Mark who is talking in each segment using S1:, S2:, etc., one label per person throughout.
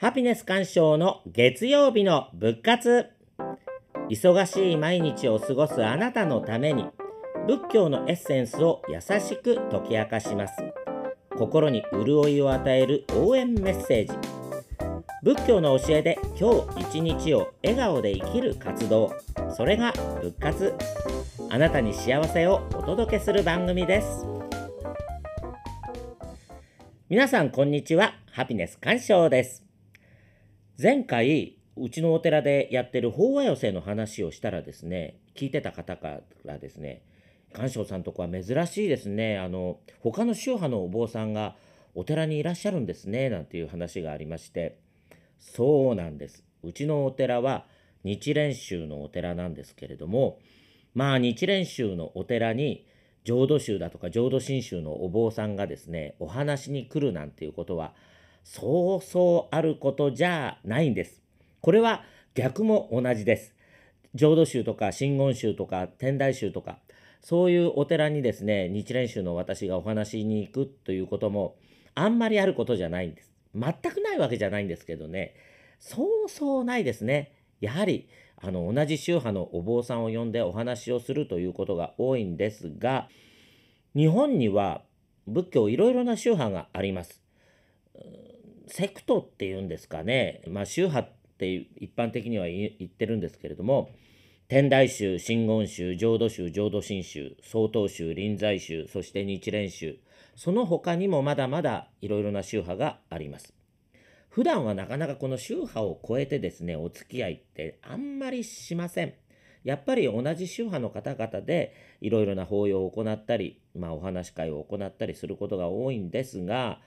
S1: ハピネス鑑賞の月曜日の仏活。忙しい毎日を過ごすあなたのために仏教のエッセンスを優しく解き明かします。心に潤いを与える応援メッセージ。仏教の教えで今日一日を笑顔で生きる活動。それが仏活。あなたに幸せをお届けする番組です。皆さんこんにちは。ハピネス鑑賞です。前回うちのお寺でやってる法話寄せの話をしたらですね聞いてた方からですね鑑賞さんとこは珍しいですね。あの他の宗派のお坊さんがお寺にいらっしゃるんですねなんていう話がありましてそうなんです。うちのお寺は日蓮宗のお寺なんですけれどもまあ日蓮宗のお寺に浄土宗だとか浄土真宗のお坊さんがですねお話に来るなんていうことはそうそうあることじゃないんです。これは逆も同じです。浄土宗とか真言宗とか天台宗とかそういうお寺にですね日蓮宗の私がお話しに行くということもあんまりあることじゃないんです。全くないわけじゃないんですけどねそうそうないですね。やはりあの同じ宗派のお坊さんを呼んでお話をするということが多いんですが日本には仏教いろいろな宗派があります。セクトっていうんですかね、まあ、宗派って一般的には言ってるんですけれども天台宗真言宗浄土宗浄土真宗曹洞宗臨済宗そして日蓮宗その他にもまだまだいろいろな宗派があります。普段はなかなかこの宗派を超えてですねお付き合いってあんまりしません。やっぱり同じ宗派の方々でいろいろな法要を行ったり、まあ、お話し会を行ったりすることが多いんですが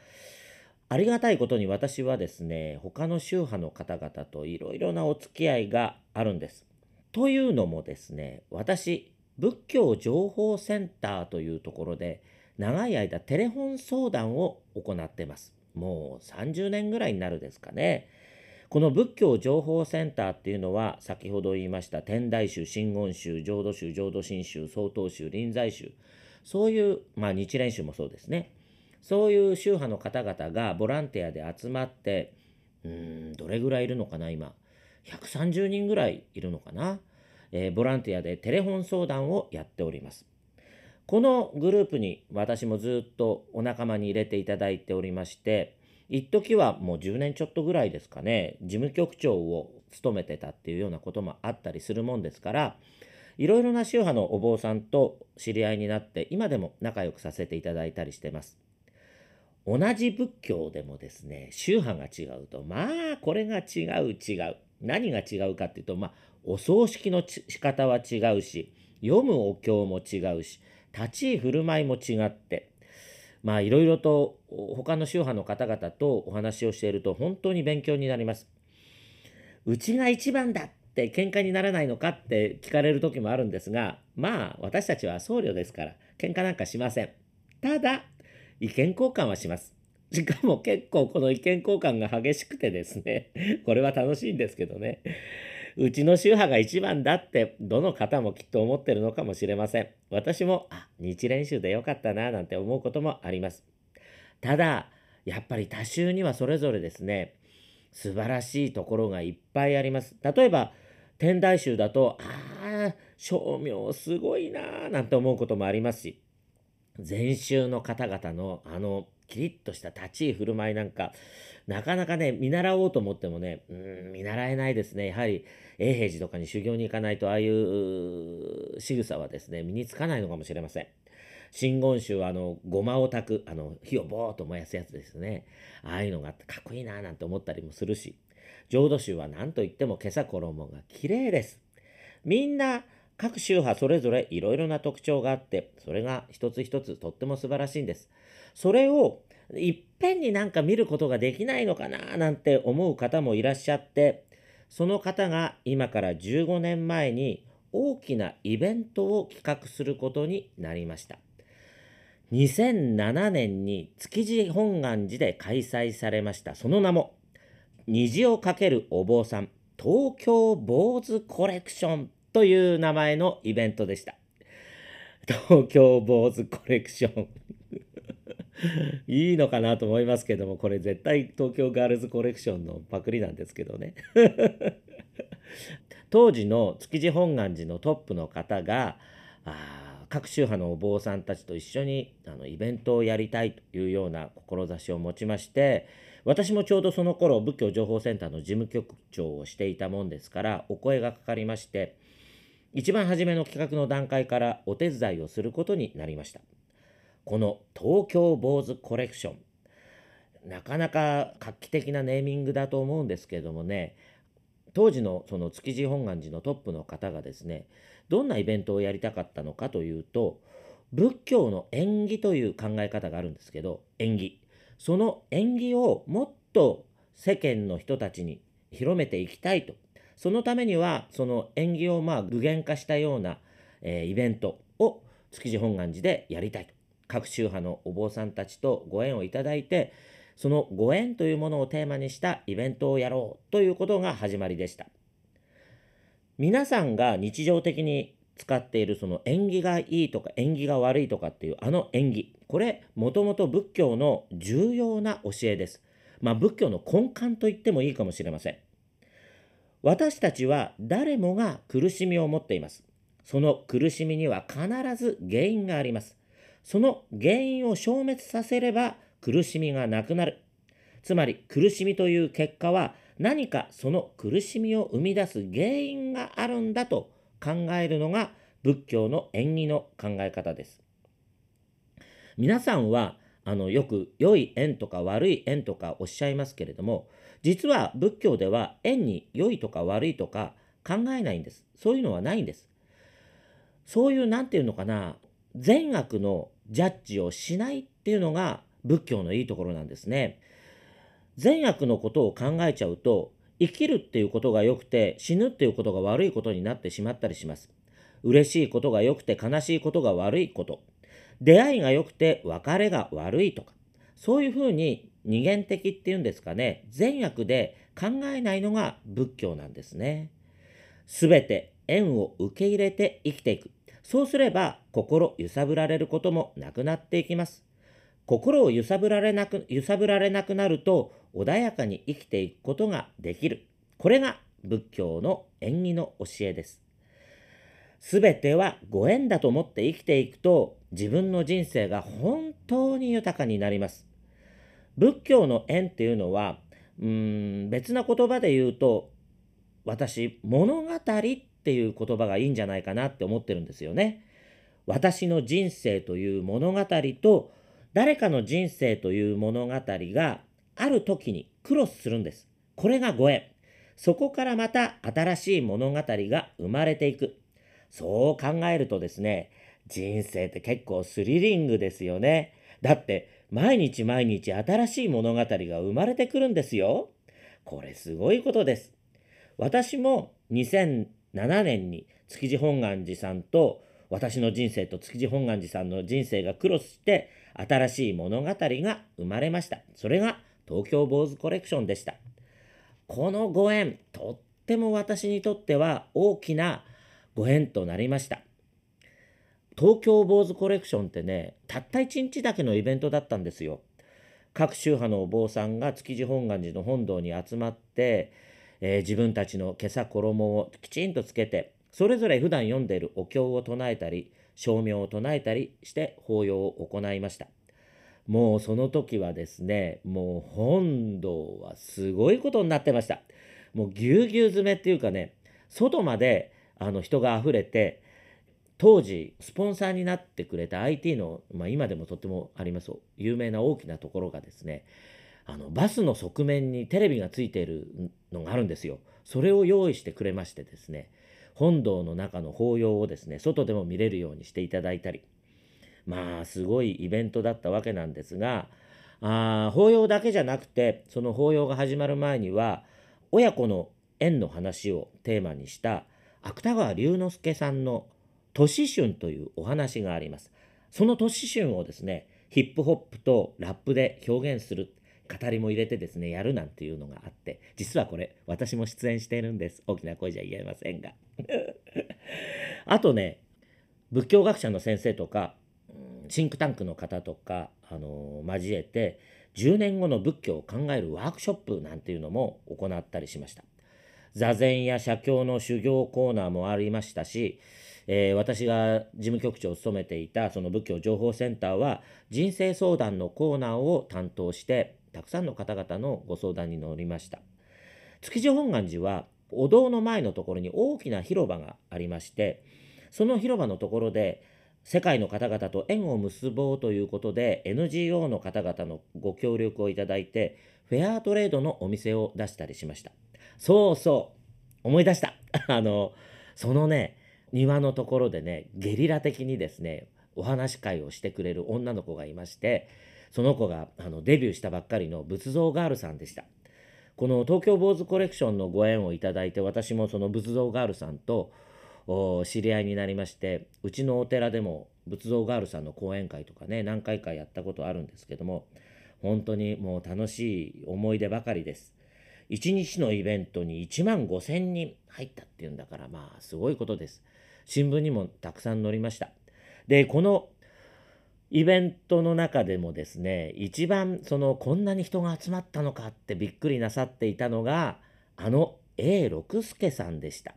S1: ありがたいことに私はですね他の宗派の方々といろいろなお付き合いがあるんです。というのもですね私仏教情報センターというところで長い間テレフォン相談を行ってます。もう30年ぐらいになるですかね。この仏教情報センターっていうのは先ほど言いました天台宗真言宗浄土宗浄土真宗曹洞宗臨済宗そういうまあ日蓮宗もそうですねそういう宗派の方々がボランティアで集まってうんどれぐらいいるのかな今。130人ぐらいいるのかな、えー、ボランティアでテレフォン相談をやっております。このグループに私もずっとお仲間に入れていただいておりまして一時はもう10年ちょっとぐらいですかね事務局長を務めてたっていうようなこともあったりするもんですからいろいろな宗派のお坊さんと知り合いになって今でも仲良くさせていただいたりしてます。同じ仏教でもですね宗派が違うとまあこれが違う違う何が違うかっていうとまあお葬式の仕方は違うし読むお経も違うし立ち居振る舞いも違ってまあいろいろと他の宗派の方々とお話をしていると本当に勉強になります。うちが一番だって喧嘩にならないのかって聞かれる時もあるんですがまあ私たちは僧侶ですから喧嘩なんかしません。ただ意見交換はします。しかも結構この意見交換が激しくてですね、これは楽しいんですけどね、うちの宗派が一番だってどの方もきっと思ってるのかもしれません。私も、あ、日蓮宗でよかったななんて思うこともあります。ただ、やっぱり多宗にはそれぞれですね、素晴らしいところがいっぱいあります。例えば、天台宗だと、ああ、照明すごいなーなんて思うこともありますし、禅宗の方々のあのキリッとした立ち居振る舞いなんかなかなかね見習おうと思ってもねうん見習えないですね。やはり永平寺とかに修行に行かないとああいう仕草はですね身につかないのかもしれません。真言宗はあのごまを炊くあの火をボーっと燃やすやつですね。ああいうのがあってかっこいいななんて思ったりもするし。浄土宗は何といっても今朝衣が綺麗です。みんな各宗派それぞれいろいろな特徴があってそれが一つ一つとっても素晴らしいんです。それをいっぺんになんか見ることができないのかななんて思う方もいらっしゃってその方が今から15年前に大きなイベントを企画することになりました。2007年に築地本願寺で開催されましたその名も虹をかけるお坊さん東京坊主コレクションという名前のイベントでした。東京坊主コレクションいいのかなと思いますけどもこれ絶対東京ガールズコレクションのパクリなんですけどね当時の築地本願寺のトップの方があ各宗派のお坊さんたちと一緒にあのイベントをやりたいというような志を持ちまして私もちょうどその頃仏教情報センターの事務局長をしていたもんですからお声がかかりまして一番初めの企画の段階からお手伝いをすることになりました。この東京坊主コレクション。なかなか画期的なネーミングだと思うんですけどもね。当時のその築地本願寺のトップの方がですねどんなイベントをやりたかったのかというと仏教の縁起という考え方があるんですけど縁起。その縁起をもっと世間の人たちに広めていきたいと。そのためにはその縁起をまあ具現化したような、えー、イベントを築地本願寺でやりたいと。各宗派のお坊さんたちとご縁をいただいてそのご縁というものをテーマにしたイベントをやろうということが始まりでした。皆さんが日常的に使っているその縁起がいいとか縁起が悪いとかっていうあの縁起これもともと仏教の重要な教えです。まあ仏教の根幹と言ってもいいかもしれません。私たちは誰もが苦しみを持っていますその苦しみには必ず原因がありますその原因を消滅させれば苦しみがなくなる。つまり苦しみという結果は何かその苦しみを生み出す原因があるんだと考えるのが仏教の縁起の考え方です。皆さんはあのよく良い縁とか悪い縁とかおっしゃいますけれども実は仏教では縁に良いとか悪いとか考えないんです。そういうのはないんです。そういう何て言うのかな善悪のジャッジをしないっていうのが仏教のいいところなんですね。善悪のことを考えちゃうと生きるっていうことが良くて死ぬっていうことが悪いことになってしまったりします。嬉しいことが良くて悲しいことが悪いこと。出会いが良くて別れが悪いとか。そういうふうに二元的っていうんですかね。善悪で考えないのが仏教なんですね。すべて縁を受け入れて生きていく。そうすれば心揺さぶられることもなくなっていきます。心を揺さぶられなく揺さぶられなくなると穏やかに生きていくことができる。これが仏教の縁起の教えです。すべてはご縁だと思って生きていくと自分の人生が本当に豊かになります。仏教の縁っていうのはうーん別な言葉で言うと私物語っていう言葉がいいんじゃないかなって思ってるんですよね。私の人生という物語と誰かの人生という物語がある時にクロスするんです。これがご縁。そこからまた新しい物語が生まれていく。そう考えるとですね、人生って結構スリリングですよね。だって毎日毎日新しい物語が生まれてくるんですよ。これすごいことです。私も2007年に築地本願寺さんと私の人生と築地本願寺さんの人生がクロスして新しい物語が生まれました。それが東京坊主コレクションでした。このご縁、とっても私にとっては大きなご縁となりました。東京坊主コレクションってね、たった1日だけのイベントだったんですよ。各宗派のお坊さんが築地本願寺の本堂に集まって、えー、自分たちの袈裟衣をきちんとつけて、それぞれ普段読んでいるお経を唱えたり、照明を唱えたりして法要を行いました。もうその時はですね、もう本堂はすごいことになってました。もうぎゅうぎゅう詰めっていうかね、外まであの人が溢れて、当時スポンサーになってくれた IT の、まあ、今でもとってもあります有名な大きなところがですねあのバスの側面にテレビがついているのがあるんですよ。それを用意してくれましてですね本堂の中の法要をですね外でも見れるようにしていただいたりまあすごいイベントだったわけなんですがあ法要だけじゃなくてその法要が始まる前には親子の縁の話をテーマにした芥川龍之介さんの「年春」というお話があります。その年春をですねヒップホップとラップで表現する語りも入れてですねやるなんていうのがあって実はこれ私も出演しているんです大きな声じゃ言えませんが あとね仏教学者の先生とかシンクタンクの方とか、あの交えて10年後の仏教を考えるワークショップなんていうのも行ったりしました。座禅や写経の修行コーナーもありましたし、えー、私が事務局長を務めていたその仏教情報センターは人生相談のコーナーを担当してたくさんの方々のご相談に乗りました。築地本願寺はお堂の前のところに大きな広場がありましてその広場のところで世界の方々と縁を結ぼうということで NGO の方々のご協力をいただいてフェアトレードのお店を出したりしました。そうそう思い出した。あのそのね庭のところでねゲリラ的にですねお話し会をしてくれる女の子がいましてその子があのデビューしたばっかりの仏像ガールさんでした。この東京坊主コレクションのご縁をいただいて私もその仏像ガールさんと知り合いになりましてうちのお寺でも仏像ガールさんの講演会とかね何回かやったことあるんですけども本当にもう楽しい思い出ばかりです。1日のイベントに1万5,000人入ったっていうんだからまあすごいことです。新聞にもたくさん載りました。で、このイベントの中でもですね、一番そのこんなに人が集まったのかってびっくりなさっていたのが、あの A 六輔さんでした。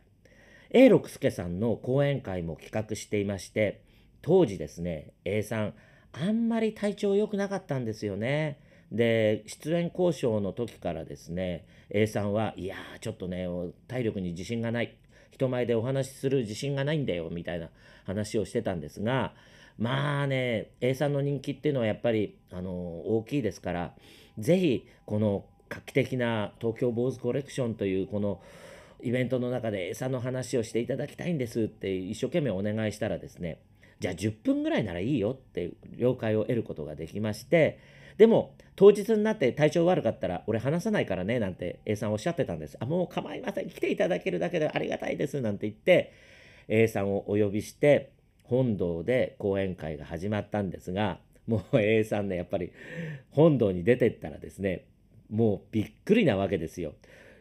S1: A 六輔さんの講演会も企画していまして、当時ですね、A さん、あんまり体調良くなかったんですよね。で、出演交渉の時からですね、A さんは、いやー、ちょっとね、体力に自信がない。人前でお話しする自信がないんだよみたいな話をしてたんですがまあね A さんの人気っていうのはやっぱりあの大きいですから是非この画期的な東京坊主コレクションというこのイベントの中で A さんの話をしていただきたいんですって一生懸命お願いしたらですねじゃあ10分ぐらいならいいよって了解を得ることができましてでも当日になって体調悪かったら俺話さないからねなんて A さんおっしゃってたんです。あもう構いません。来ていただけるだけでありがたいです。なんて言って A さんをお呼びして本堂で講演会が始まったんですがもう A さんねやっぱり本堂に出てったらですねもうびっくりなわけですよ。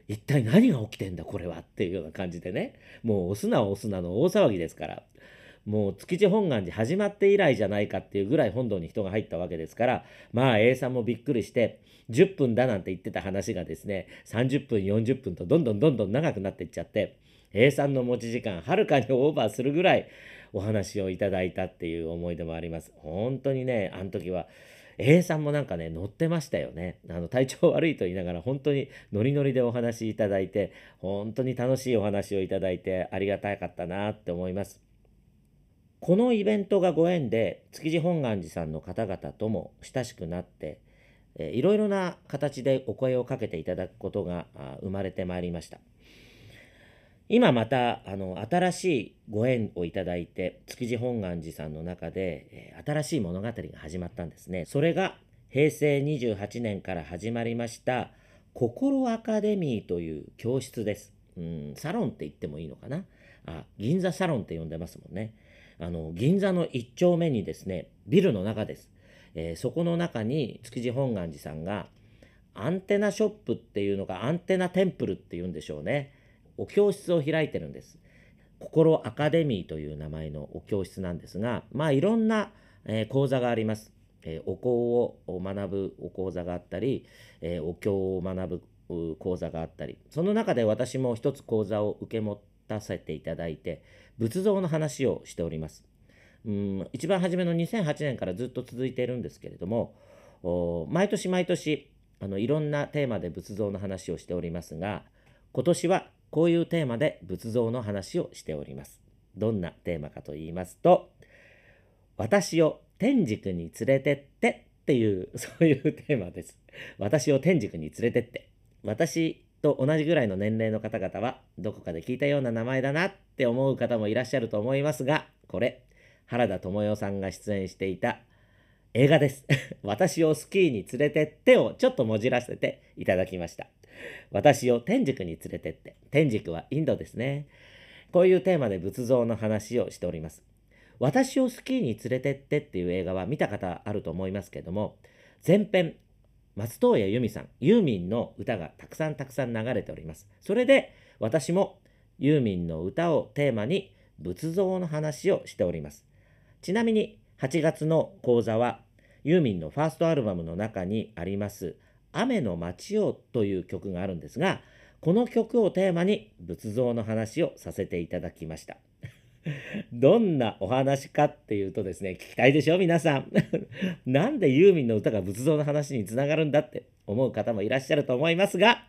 S1: 一体何が起きてんだこれは。っていうような感じでね。もう押すな押すなの大騒ぎですから。もう築地本願寺始まって以来じゃないかっていうぐらい本堂に人が入ったわけですからまあ A さんもびっくりして10分だなんて言ってた話がですね30分40分とどんどんどんどん長くなっていっちゃって A さんの持ち時間はるかにオーバーするぐらいお話をいただいたっていう思い出もあります。本当にねあの時は A さんもなんかね乗ってましたよねあの体調悪いと言いながら本当にノリノリでお話しいただいて本当に楽しいお話をいただいてありがたかったなって思います。このイベントがご縁で築地本願寺さんの方々とも親しくなって、いろいろな形でお声をかけていただくことが生まれてまいりました。今またあの新しいご縁をいただいて築地本願寺さんの中で、新しい物語が始まったんですね。それが平成28年から始まりました心アカデミーという教室です。うん、サロンって言ってもいいのかな？あ銀座サロンって呼んでますもんね。あの銀座の1丁目にですねビルの中です、えー、そこの中に築地本願寺さんがアンテナショップっていうのがアンテナテンプルっていうんでしょうね。お教室を開いてるんです。心アカデミーという名前のお教室なんですがまあいろんな、えー、講座があります、えー、お香を学ぶお講座があったり、えお経を学ぶ講座があったり。その中で私も一つ講座を受け持ってたせていただいて仏像の話をしております。うん一番初めの2008年からずっと続いているんですけれども毎年毎年あのいろんなテーマで仏像の話をしておりますが今年はこういうテーマで仏像の話をしております。どんなテーマかと言いますと私を天竺に連れてってっていうそういうテーマです。私を天竺に連れてって私と同じぐらいの年齢の方々はどこかで聞いたような名前だなって思う方もいらっしゃると思いますがこれ原田知世さんが出演していた映画です。私をスキーに連れてってをちょっともじらせていただきました。私を天竺に連れてって。天竺はインドですね。こういうテーマで仏像の話をしております。私をスキーに連れてってっていう映画は見た方あると思いますけども、前編松任谷由実さん、ユーミンの歌がたくさんたくさん流れております。それで私もユーミンの歌をテーマに仏像の話をしております。ちなみに8月の講座はユーミンのファーストアルバムの中にあります「雨の街を」という曲があるんですがこの曲をテーマに仏像の話をさせていただきました。どんなお話かっていうとですね、聞きたいでしょ皆さん。なんでユーミンの歌が仏像の話につながるんだって思う方もいらっしゃると思いますが、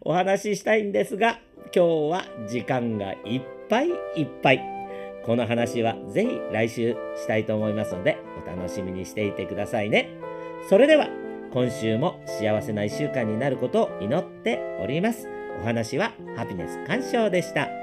S1: お話ししたいんですが、今日は時間がいっぱいいっぱい。この話はぜひ来週したいと思いますので、お楽しみにしていてくださいね。それでは、今週も幸せな1週間になることを祈っております。お話はハピネス鑑賞でした。